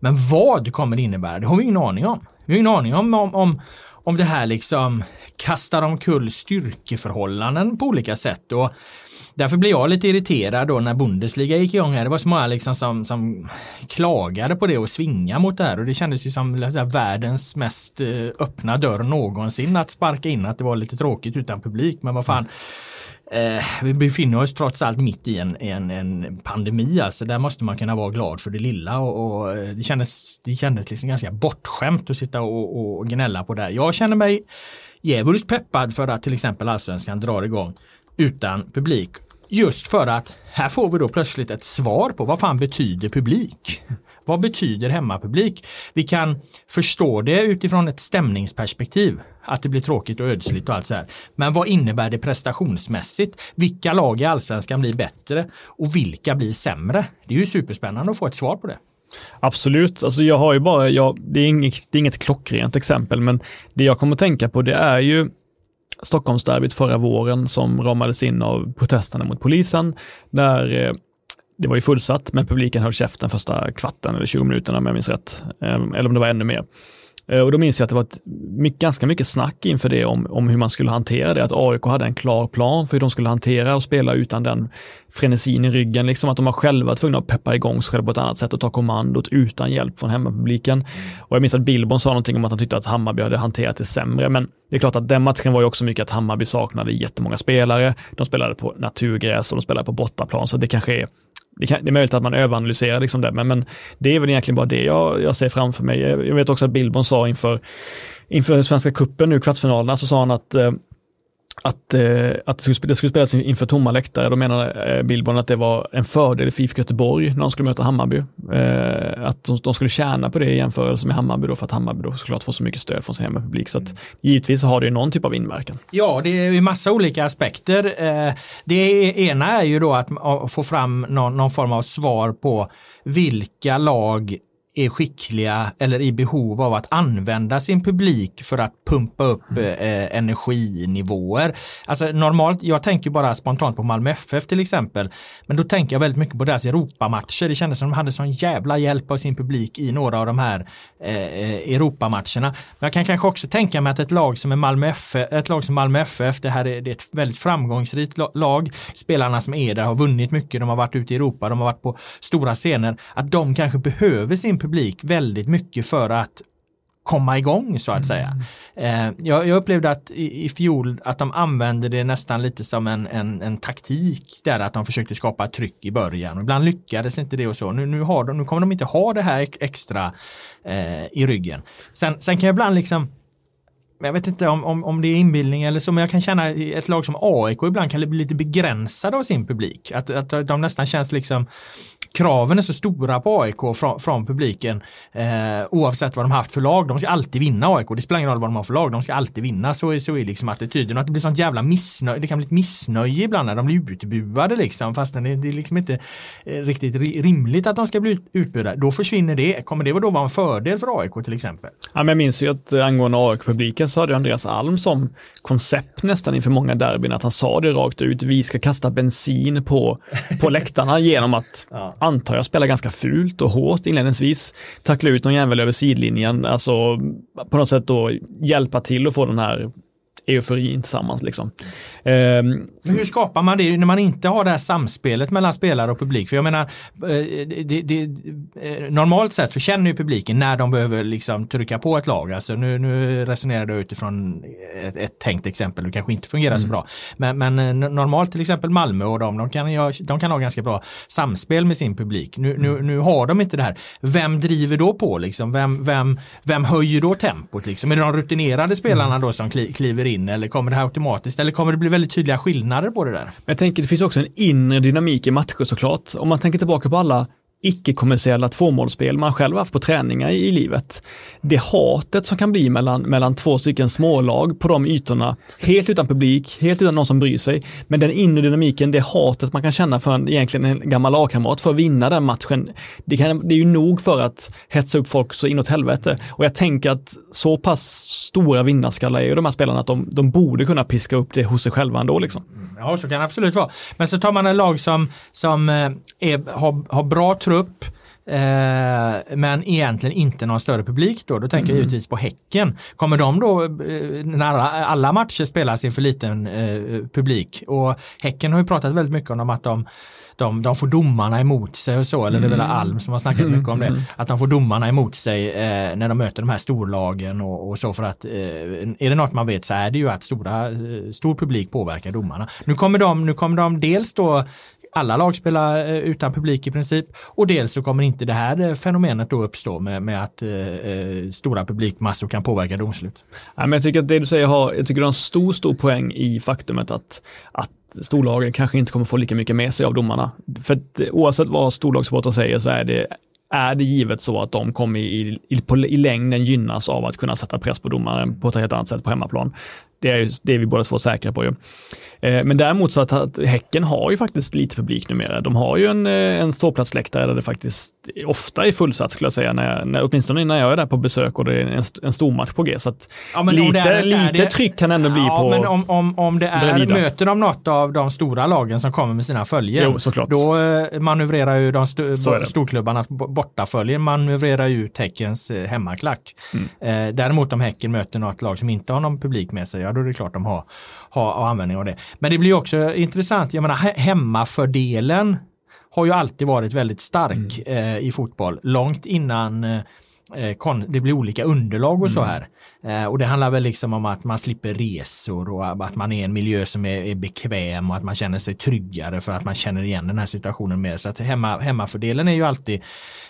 Men vad kommer det innebära? Det har vi ingen aning om. Vi har ingen aning om, om, om om det här liksom kastar omkull styrkeförhållanden på olika sätt. Och Därför blir jag lite irriterad då när Bundesliga gick igång här. Det var så många liksom som, som klagade på det och svinga mot det här och det kändes ju som säga, världens mest eh, öppna dörr någonsin att sparka in att det var lite tråkigt utan publik. Men vad fan. Eh, vi befinner oss trots allt mitt i en, en, en pandemi, alltså där måste man kunna vara glad för det lilla och, och eh, det kändes, det kändes liksom ganska bortskämt att sitta och, och gnälla på det. Jag känner mig djävulskt peppad för att till exempel allsvenskan drar igång utan publik. Just för att här får vi då plötsligt ett svar på vad fan betyder publik? Vad betyder hemmapublik? Vi kan förstå det utifrån ett stämningsperspektiv, att det blir tråkigt och ödsligt och allt så här. Men vad innebär det prestationsmässigt? Vilka lag i allsvenskan blir bättre och vilka blir sämre? Det är ju superspännande att få ett svar på det. Absolut, alltså jag har ju bara, jag, det, är inget, det är inget klockrent exempel, men det jag kommer att tänka på det är ju Stockholmsderbyt förra våren som ramades in av protesterna mot polisen, där eh, det var ju fullsatt, men publiken höll käften första kvarten eller 20 minuterna om jag minns rätt. Eh, eller om det var ännu mer. Eh, och då minns jag att det var ett, ganska mycket snack inför det om, om hur man skulle hantera det, att AIK hade en klar plan för hur de skulle hantera och spela utan den frenesin i ryggen, liksom att de var själva tvungna att peppa igång sig själva på ett annat sätt och ta kommandot utan hjälp från hemmapubliken. Mm. Och jag minns att Billborn sa någonting om att han tyckte att Hammarby hade hanterat det sämre, men det är klart att den matchen var ju också mycket att Hammarby saknade jättemånga spelare. De spelade på naturgräs och de spelade på bortaplan, så det kanske är det, kan, det, är möjligt att man överanalyserar liksom det, men, men det är väl egentligen bara det jag, jag ser framför mig. Jag, vet också att Billborn sa inför, inför Svenska kuppen nu, kvartsfinalerna, så sa han att eh, att, eh, att det, skulle, det skulle spelas inför tomma läktare. Då menade eh, Billborn att det var en fördel för IFK Göteborg när de skulle möta Hammarby. Eh, att de, de, skulle tjäna på det i jämförelse med Hammarby då, för att Hammarby då såklart får så mycket stöd från sin hemmapublik. Så att, givetvis har det någon typ av inverkan. Ja, det är ju massa olika aspekter. Eh, det ena är ju då att få fram någon, någon form av svar på vilka lag är skickliga eller i behov av att använda sin publik för att pumpa upp mm. eh, energinivåer. Alltså normalt, jag tänker bara spontant på Malmö FF till exempel, men då tänker jag väldigt mycket på deras Europamatcher. Det kändes som de hade sån jävla hjälp av sin publik i några av de här eh, eh Europamatcherna. Men jag kan kanske också tänka mig att ett lag som är Malmö FF, ett lag som Malmö FF, det här är, det är ett väldigt framgångsrikt lag. Spelarna som är där har vunnit mycket, de har varit ute i Europa, de har varit på stora scener, att de kanske behöver sin publik väldigt mycket för att komma igång så att säga. Mm. jag, jag, upplevde att i, i fjol att de använde det nästan lite som en, en, en taktik där att de försökte skapa tryck i början. Ibland lyckades inte det och så. Nu, nu, har de, nu kommer de inte ha det här extra eh, i ryggen. Sen, sen kan jag ibland liksom jag vet inte om, om, om det är inbildning eller så, men jag kan känna ett lag som AIK ibland kan bli lite begränsade av sin publik. Att, att de nästan känns liksom kraven är så stora på AIK från, från publiken eh, oavsett vad de haft för lag. De ska alltid vinna AIK. Det spelar ingen roll vad de har för lag. De ska alltid vinna. Så är, så är liksom attityden. Och att det blir sånt jävla missnöje. Det kan bli ett missnöje ibland när de blir utbuade liksom. Fast det, det är liksom inte eh, riktigt rimligt att de ska bli utbuade. Då försvinner det. Kommer det då vara en fördel för AIK till exempel? Ja, men jag minns ju att angående AIK-publiken så hade Andreas Alm som koncept nästan inför många derbyn att han sa det rakt ut. Vi ska kasta bensin på, på läktarna genom att ja antar jag spelar ganska fult och hårt inledningsvis, tackla ut någon jävel över sidlinjen, alltså på något sätt då hjälpa till att få den här euforin tillsammans. Liksom. Um, hur skapar man det när man inte har det här samspelet mellan spelare och publik? För jag menar, eh, det, det, eh, normalt sett så känner ju publiken när de behöver liksom trycka på ett lag. Alltså nu, nu resonerar du utifrån ett, ett tänkt exempel, det kanske inte fungerar mm. så bra. Men, men, eh, normalt till exempel Malmö och de, de, kan, de kan ha ganska bra samspel med sin publik. Nu, mm. nu, nu har de inte det här. Vem driver då på liksom? Vem, vem, vem höjer då tempot liksom? Är det de rutinerade spelarna mm. då som kliver in in eller kommer det här automatiskt eller kommer det bli väldigt tydliga skillnader på det där? Jag tänker det finns också en inre dynamik i matcher såklart. Om man tänker tillbaka på alla icke-kommersiella tvåmålsspel man själv haft på träningar i, i livet. Det hatet som kan bli mellan, mellan två stycken smålag på de ytorna, helt utan publik, helt utan någon som bryr sig. Men den inre dynamiken, det hatet man kan känna för en, egentligen en gammal lagkamrat för att vinna den matchen, det, kan, det är ju nog för att hetsa upp folk så inåt helvete. Och jag tänker att så pass stora vinnarskallar är ju de här spelarna att de, de borde kunna piska upp det hos sig själva ändå. Liksom. Mm, ja, så kan det absolut vara. Men så tar man en lag som, som eh, är, har, har bra trupp, Eh, men egentligen inte någon större publik då. Då tänker mm. jag givetvis på Häcken. Kommer de då, eh, när alla matcher spelas inför liten eh, publik och Häcken har ju pratat väldigt mycket om att de de, de får domarna emot sig och så, eller det är väl mm. Alm som har snackat mycket om det, mm. att de får domarna emot sig eh, när de möter de här storlagen och, och så för att eh, är det något man vet så är det ju att stora, eh, stor publik påverkar domarna. Nu kommer de, nu kommer de dels då alla lag spelar eh, utan publik i princip och dels så kommer inte det här eh, fenomenet då uppstå med, med att eh, eh, stora publikmassor kan påverka domslut. Ja, men jag tycker att det du säger har, jag tycker du har en stor, stor poäng i faktumet att, att storlagen kanske inte kommer få lika mycket med sig av domarna. För att, eh, oavsett vad storlagssupportrar säger så är det är det givet så att de kommer i, i, på, i längden gynnas av att kunna sätta press på domaren på ett helt annat sätt på hemmaplan. Det är, det är vi båda två säkra på. Ju. Eh, men däremot så att, att Häcken har ju faktiskt lite publik numera. De har ju en, eh, en ståplatsläktare där det faktiskt ofta är fullsatt skulle jag säga, när jag, när, åtminstone när jag är där på besök och det är en, en stor match på G. Så att ja, lite, är, lite det, tryck kan ändå bli ja, på men om, om, om det är, möter de något av de stora lagen som kommer med sina följen, då eh, manövrerar ju de st storklubbarnas bortaföljen manövrerar ju Häckens hemmaklack. Mm. Däremot om Häcken möter något lag som inte har någon publik med sig, ja då är det klart de har, har, har användning av det. Men det blir också intressant, jag menar hemmafördelen har ju alltid varit väldigt stark mm. eh, i fotboll, långt innan eh, det blir olika underlag och så mm. här. Eh, och det handlar väl liksom om att man slipper resor och att man är i en miljö som är, är, bekväm och att man känner sig tryggare för att man känner igen den här situationen mer. Så att hemma, hemmafördelen är ju alltid,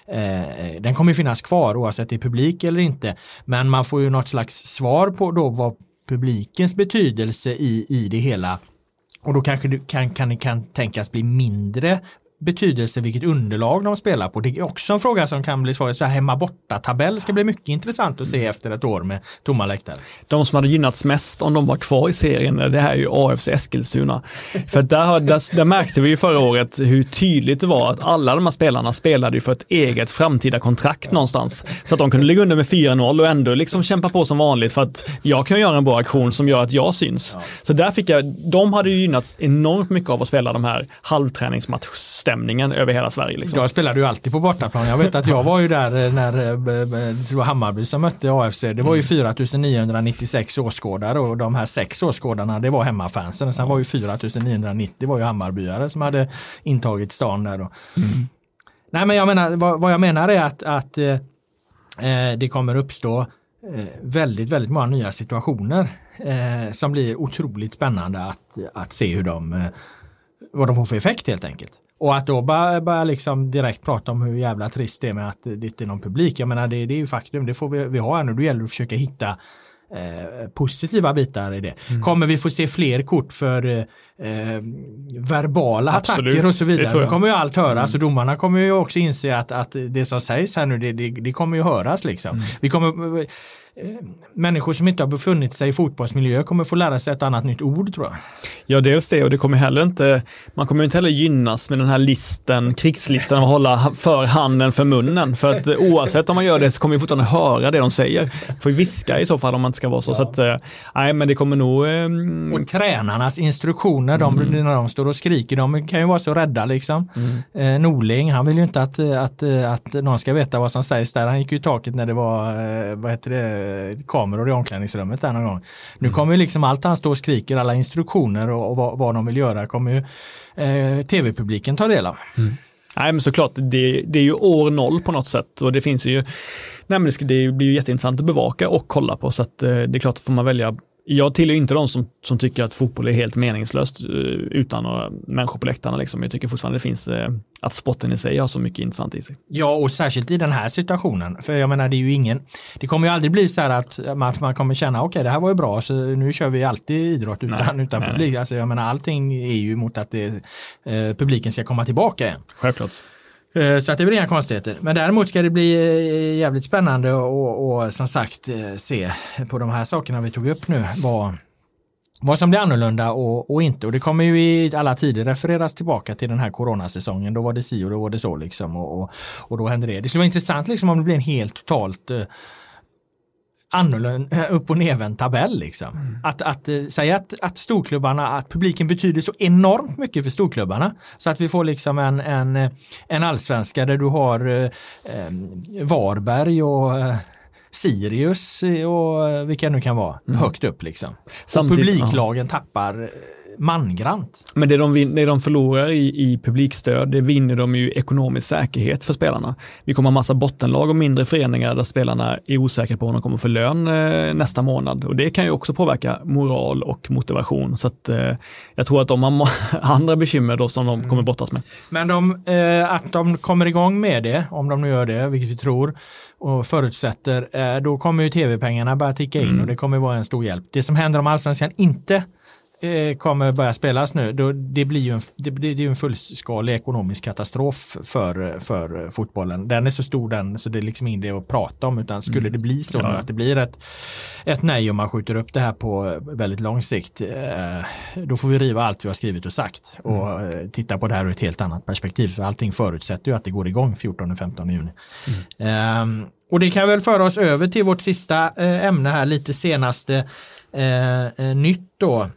eh, den kommer finnas kvar oavsett det är publik eller inte. Men man får ju något slags svar på då vad publikens betydelse i, i det hela. Och då kanske det kan, kan, kan tänkas bli mindre betydelse vilket underlag de spelar på. Det är också en fråga som kan bli svår. Så här hemma borta tabell ska bli mycket intressant att se mm. efter ett år med tomma läktare. De som hade gynnats mest om de var kvar i serien, det här är ju AFC Eskilstuna. För där, där, där, märkte vi ju förra året hur tydligt det var att alla de här spelarna spelade ju för ett eget framtida kontrakt någonstans. Så att de kunde ligga under med 4-0 och ändå liksom kämpa på som vanligt för att jag kan göra en bra aktion som gör att jag syns. Så där fick jag, de hade ju gynnats enormt mycket av att spela de här halvträningsmatcherna stämningen över hela Sverige. Liksom. Jag spelade ju alltid på bortaplan. Jag vet att jag var ju där eh, när eh, Hammarby som mötte AFC. Det var ju 4996 mm. åskådare och de här sex åskådarna det var hemmafansen. Sen var ju 4990 var ju Hammarbyare som hade intagit stan där. Mm. Nej men jag menar, vad, vad, jag menar är att, att eh, eh det kommer uppstå väldigt, väldigt många nya situationer eh, som blir otroligt spännande att, att se hur de vad de får för effekt helt enkelt. Och att då bara, bara liksom direkt prata om hur jävla trist det är med att det inte är någon publik. Jag menar det, det är ju faktum, det får vi, vi ha här nu. Då gäller det att försöka hitta eh, positiva bitar i det. Mm. Kommer vi få se fler kort för eh, verbala Absolut. attacker och så vidare? Det kommer ju allt höras mm. och domarna kommer ju också inse att, att det som sägs här nu det, det, det kommer ju höras liksom. Mm. Vi kommer människor som inte har befunnit sig i fotbollsmiljö kommer få lära sig ett annat nytt ord tror jag. Ja, dels det och det kommer heller inte, man kommer inte heller gynnas med den här listen, krigslistan att hålla för handen för munnen. För att oavsett om man gör det så kommer vi fortfarande höra det de säger. Får viska i så fall om man inte ska vara så. Ja. så att, eh, nej, men det kommer nog... Eh, och tränarnas instruktioner, de, mm. när de står och skriker, de kan ju vara så rädda liksom. Mm. Eh, Norling, han vill ju inte att, att, att någon ska veta vad som sägs där. Han gick ju i taket när det var, eh, vad heter det, Eh, Eh, kameror i omklädningsrummet där någon gång. Nu mm. kommer ju liksom allt han står och skriker, alla instruktioner och, och vad, vad, de vill göra kommer ju eh, tv-publiken ta del av. Mm. Nej men såklart, det, det är ju år noll på något sätt och det finns ju, nej men det, det blir ju jätteintressant att bevaka och kolla på så att eh, det är klart, får man välja jag tillhör inte de som, som tycker att fotboll är helt meningslöst eh, utan några människor på läktarna. Liksom. Jag tycker fortfarande det finns, eh, att sporten i sig har så mycket intressant i sig. Ja, och särskilt i den här situationen. För jag menar, det är ju ingen, det kommer ju aldrig bli så här att, att man kommer känna, okej, okay, det här var ju bra, så nu kör vi alltid idrott utan, nej, utan nej, publik. Nej. Alltså, jag menar, allting är ju mot att det, eh, publiken ska komma tillbaka igen. Självklart. Eh, så att det blir inga konstigheter. Men däremot ska det bli eh, jävligt spännande och, och som sagt eh, se på de här sakerna vi tog upp nu. Vad, vad som blir annorlunda och, och, inte. Och det kommer ju i alla tider refereras tillbaka till den här coronasäsongen. Då var det si och då var det så liksom. Och, och, och då hände det. Det skulle vara intressant liksom om det blir en helt totalt annorlunda, eh, upp och nervänd tabell. Liksom. Mm. Att, att äh, säga att, att storklubbarna, att publiken betyder så enormt mycket för storklubbarna. Så att vi får liksom en, en, eh, en allsvenska där du har äh, Varberg och Sirius och vilka det nu kan vara, mm. högt upp liksom. Samtidigt, och publiklagen ja. tappar mangrant. Men det de, det de förlorar i, i publikstöd, det vinner de ju ekonomisk säkerhet för spelarna. Vi kommer ha massa bottenlag och mindre föreningar där spelarna är osäkra på om de kommer få lön eh, nästa månad och det kan ju också påverka moral och motivation. Så att, eh, jag tror att de har andra bekymmer då som de kommer mm. brottas med. Men de, eh, att de kommer igång med det, om de nu gör det, vilket vi tror och förutsätter, eh, då kommer ju tv-pengarna börja ticka in mm. och det kommer vara en stor hjälp. Det som händer om allsvenskan inte kommer börja spelas nu, då det blir ju en, det blir en fullskalig ekonomisk katastrof för, för fotbollen. Den är så stor den så det är liksom inte det att prata om utan skulle mm. det bli så ja. att det blir ett, ett nej om man skjuter upp det här på väldigt lång sikt eh, då får vi riva allt vi har skrivit och sagt och mm. Eh, titta på det här ur ett helt annat perspektiv. För allting förutsätter ju att det går igång 14-15 juni. Mm. Um, och det kan väl föra oss över till vårt sista ämne här, lite senaste eh, nytt då.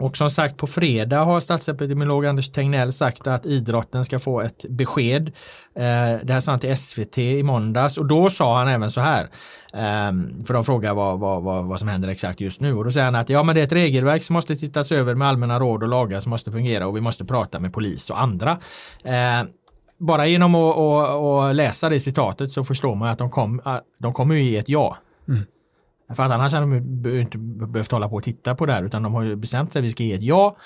Och som sagt på fredag har statsepidemiolog Anders Tegnell sagt att idrotten ska få ett besked. Eh, det här sa han till SVT i måndags och då sa han även så här. Ehm, för de frågar vad, vad, vad, vad, som händer exakt just nu och då säger han att ja men det är ett regelverk som måste tittas över med allmänna råd och lagar som måste fungera och vi måste prata med polis och andra. Eh, bara genom att, att, att, läsa det citatet så förstår man att de, kom, de kommer ju ge ett ja. Mm. För att annars hade de inte behövt hålla på och titta på det här utan de har ju bestämt sig, vi ska ge ett ja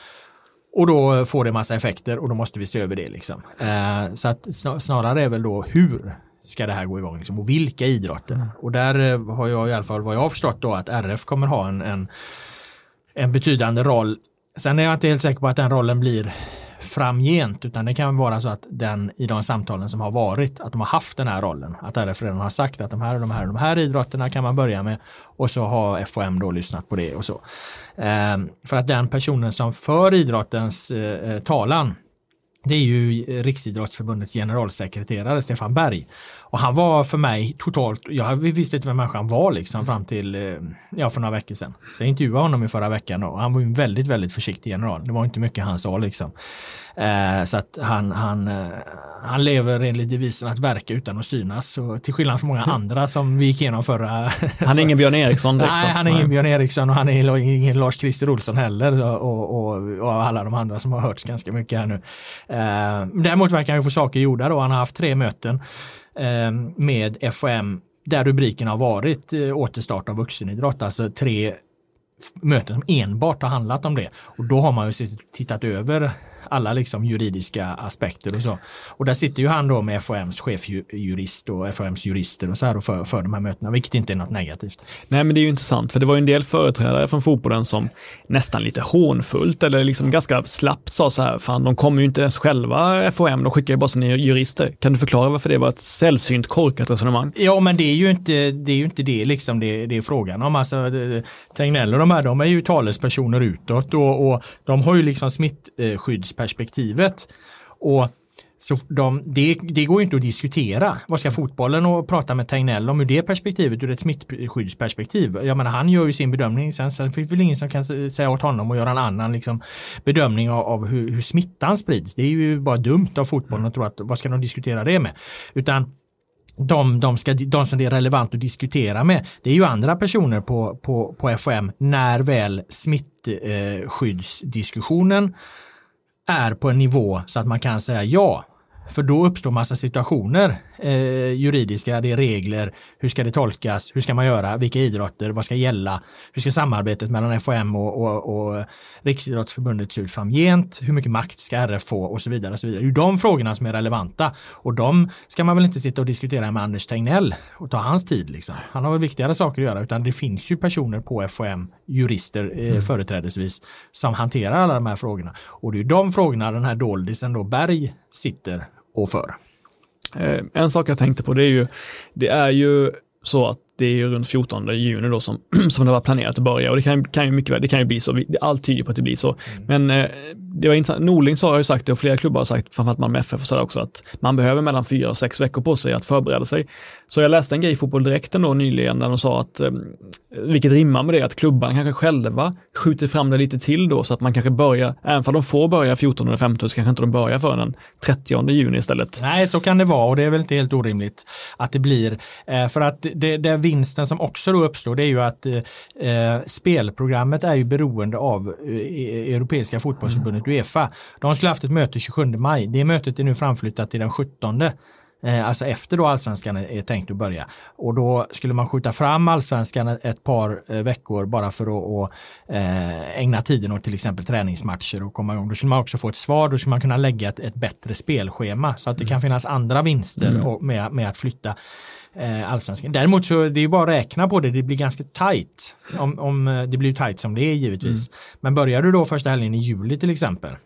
och då får det massa effekter och då måste vi se över det. Liksom. Eh, så att snarare är väl då hur ska det här gå igång liksom, och vilka idrotter. Mm. Och där eh, har jag i alla fall vad jag har förstått då att RF kommer ha en, en, en betydande roll. Sen är jag inte helt säker på att den rollen blir framgent, utan det kan vara så att den i de samtalen som har varit, att de har haft den här rollen. Att RF redan har sagt att de här och de här och de här idrotterna kan man börja med och så har FOM då lyssnat på det och så. Ehm, för att den personen som för idrottens eh, eh, talan det är ju Riksidrottsförbundets generalsekreterare Stefan Berg. Och han var för mig totalt, jag visste inte vem människan var liksom mm. fram till, eh, ja för några veckor sedan. Så jag intervjuade honom i förra veckan och han var en väldigt, väldigt försiktig general. Det var inte mycket han sa liksom. Eh, så att han, han, eh, han lever enligt devisen att verka utan att synas. Så till skillnad från många andra som vi gick igenom förra... Han är ingen Björn Eriksson direkt, Nej, han är ingen Björn Eriksson och han är ingen Lars-Christer Olsson heller. Och, och, och, alla de andra som har hörts ganska mycket här nu. Eh, däremot verkar han få saker gjorda då. Han har haft tre möten Ehm, med FOM där rubriken har varit eh, återstart av vuxenidrott, alltså tre möten som enbart har handlat om det. Och då har man ju tittat över alla liksom juridiska aspekter och så. Och där sitter ju han då med FOMs chefjurist och FOMs jurister och så här och för, för de här mötena, vilket inte är något negativt. Nej, men det är ju intressant, för det var ju en del företrädare från fotbollen som nästan lite hånfullt eller liksom ganska slappt sa så här, fan de kommer ju inte ens själva FOM, de skickar ju bara sina jurister. Kan du förklara varför det var ett sällsynt korkat resonemang? Ja, men det är ju inte det, är ju inte det liksom det, det är frågan om. Alltså, Tegnell och de här, de är ju talespersoner utåt och, och de har ju liksom smittskyddsperspektivet. Och så de, det, det går inte att diskutera. Vad ska fotbollen och prata med Tegnell om ur det perspektivet, ur ett smittskyddsperspektiv? Jag menar, han gör ju sin bedömning. Sen, sen finns det väl ingen som kan säga åt honom att göra en annan liksom, bedömning av, av hur, hur, smittan sprids. Det är ju bara dumt av fotbollen att tro att vad ska de diskutera det med? Utan de, de, ska, de som det är relevant att diskutera med, det är ju andra personer på, på, på FOM när väl smittskyddsdiskussionen är på en nivå så att man kan säga ja, för då uppstår massa situationer, eh, juridiska, det är regler, hur ska det tolkas, hur ska man göra, vilka idrotter, vad ska gälla, hur ska samarbetet mellan FOM och, och, och Riksidrottsförbundet se ut framgent, hur mycket makt ska RF få och så vidare. Och så vidare. Det är de frågorna som är relevanta och de ska man väl inte sitta och diskutera med Anders Tegnell och ta hans tid. Liksom. Han har väl viktigare saker att göra utan det finns ju personer på FOM, jurister eh, mm. företrädesvis, som hanterar alla de här frågorna. Och det är de frågorna den här doldisen då Berg sitter och för. Eh, en sak jag tänkte på det är ju, det är ju så att det är ju runt 14 juni då som, som det var planerat att börja och det kan, kan ju mycket väl, det kan ju bli så, allt tyder på att det blir så. Mm. Men eh, det var intressant, Norling har ju sagt det och flera klubbar har sagt, framförallt Malmö FF och sådär också, att man behöver mellan fyra och sex veckor på sig att förbereda sig. Så jag läste en grej i Fotboll Direkt då nyligen där de sa att, eh, vilket rimmar med det, att klubban kanske själva skjuter fram det lite till då så att man kanske börjar, även för de får börja 14 eller 15 så kanske inte de börjar förrän den 30 juni istället. Nej, så kan det vara och det är väl inte helt orimligt att det blir. Eh, för att det, det vinsten som också då uppstår det är ju att eh, spelprogrammet är ju beroende av eh, e-, Europeiska fotbollsförbundet Uefa. De skulle haft ett möte 27 maj. Det mötet är nu framflyttat till den 17 eh, alltså efter då allsvenskan är tänkt att börja. Och då skulle man skjuta fram allsvenskan ett par eh, veckor bara för att, eh, ägna tiden åt till exempel träningsmatcher och komma igång. Då skulle man också få ett svar, då skulle man kunna lägga ett, ett bättre spelschema så att det kan finnas andra vinster mm. med, med att flytta allsvenskan. Däremot så det är bara att räkna på det, det blir ganska tajt. Om, om, det blir tajt som det är givetvis. Mm. Men börjar du då första helgen i juli till exempel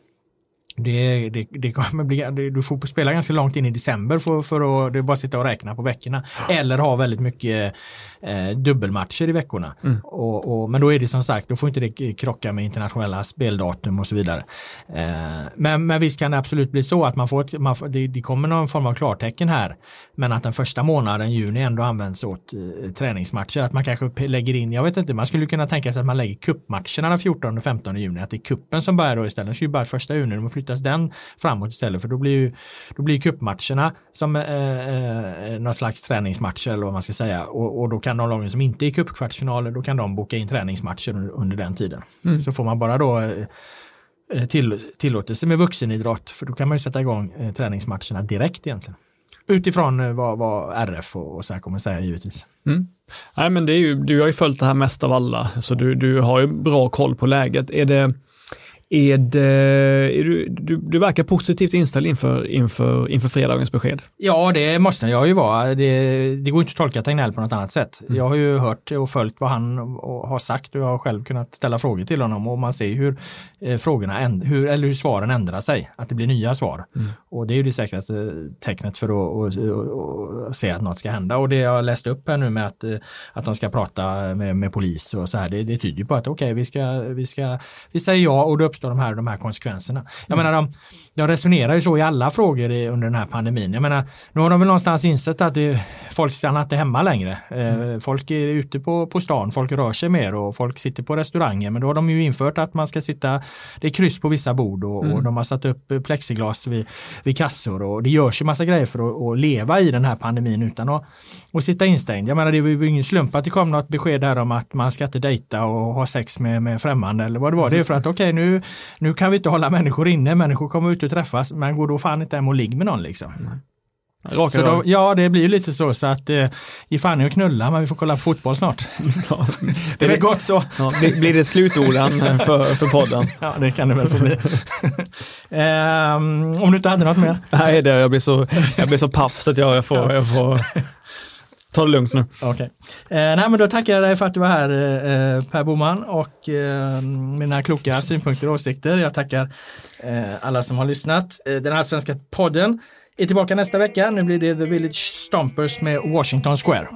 det, det, det kommer bli, du får spela ganska långt in i december för, för att det bara sitta och räkna på veckorna. Eller ha väldigt mycket eh, dubbelmatcher i veckorna. Mm. Och, och, men då är det som sagt, då får inte det krocka med internationella speldatum och så vidare. Eh, men, men visst kan det absolut bli så att man får, ett, man får det, det, kommer någon form av klartecken här. Men att den första månaden, juni, ändå används åt eh, träningsmatcher. Att man kanske lägger in, jag vet inte, man skulle kunna tänka sig att man lägger kuppmatcherna den 14 och 15 juni. Att det är kuppen som börjar då istället. Så är bara första juni, de flyttas den framåt istället. För då blir ju då blir kuppmatcherna som eh, eh, någon slags träningsmatcher eller vad man ska säga. Och, och då kan de lagen som inte är cupkvartsfinaler, då kan de boka in träningsmatcher under, den tiden. Mm. Så får man bara då eh, eh, till, tillåtelse med vuxenidrott, för då kan man ju sätta igång eh, träningsmatcherna direkt egentligen. Utifrån eh, vad, vad RF och, och så här kommer säga givetvis. Mm. Nej, men det är ju, du har ju följt det här mest av alla, så du, du har ju bra koll på läget. Är det, är det, är du, du, du verkar positivt inställd inför, inför, inför fredagens besked. Ja, det måste jag ju vara. Det, det går inte att tolka Tegnell på något annat sätt. Mm. Jag har ju hört och följt vad han har sagt och jag har själv kunnat ställa frågor till honom och man ser hur eh, frågorna, hur, eller hur svaren ändrar sig. Att det blir nya svar. Mm. Och det är ju det säkraste tecknet för att, att, att, se att något ska hända. Och det jag läste upp här nu med att, eh, att de ska prata med, med polis och så här, det, det tyder på att okej, okay, vi, ska, vi, ska, vi säger ja och då uppstår de här, de här konsekvenserna. Jag mm. menar, de, de resonerar ju så i alla frågor i, under den här pandemin. Jag menar, nu har de väl någonstans insett att det, folk stannar inte hemma längre. Eh, mm. folk är ute på, på stan, folk rör sig mer och folk sitter på restauranger. Men då har de ju infört att man ska sitta, det är kryss på vissa bord och, mm. och de har satt upp plexiglas vid, vid kassor och det görs ju massa grejer för att, att leva i den här pandemin utan att, att sitta instängd. Jag menar, det var ju ingen slump att det kom något besked här om att man ska inte dejta och ha sex med, med främmande eller vad det var. Det är för att okej, okay, nu, nu kan vi inte hålla människor inne, människor kommer ut och träffas, men går då fan inte hem och ligg med någon liksom. Mm. Raka då, ja, det blir ju lite så, så att eh, ge fan att knulla, men vi får kolla på fotboll snart. Ja, Det är väl gott så. Ja, blir blir det slutorden för, för podden? Ja, det kan det väl få bli. Ehm, om du inte hade något mer? Nej, det, jag, blir så, jag blir så paff så att jag, jag, får, jag får ta det lugnt nu. Okej. Eh, nej, men då tackar jag dig för att du var här eh, Per Boman och eh, mina kloka synpunkter och åsikter. Jag tackar eh, alla som har lyssnat. Eh, den här svenska podden är tillbaka nästa vecka. Nu blir det The Village Stompers med Washington Square.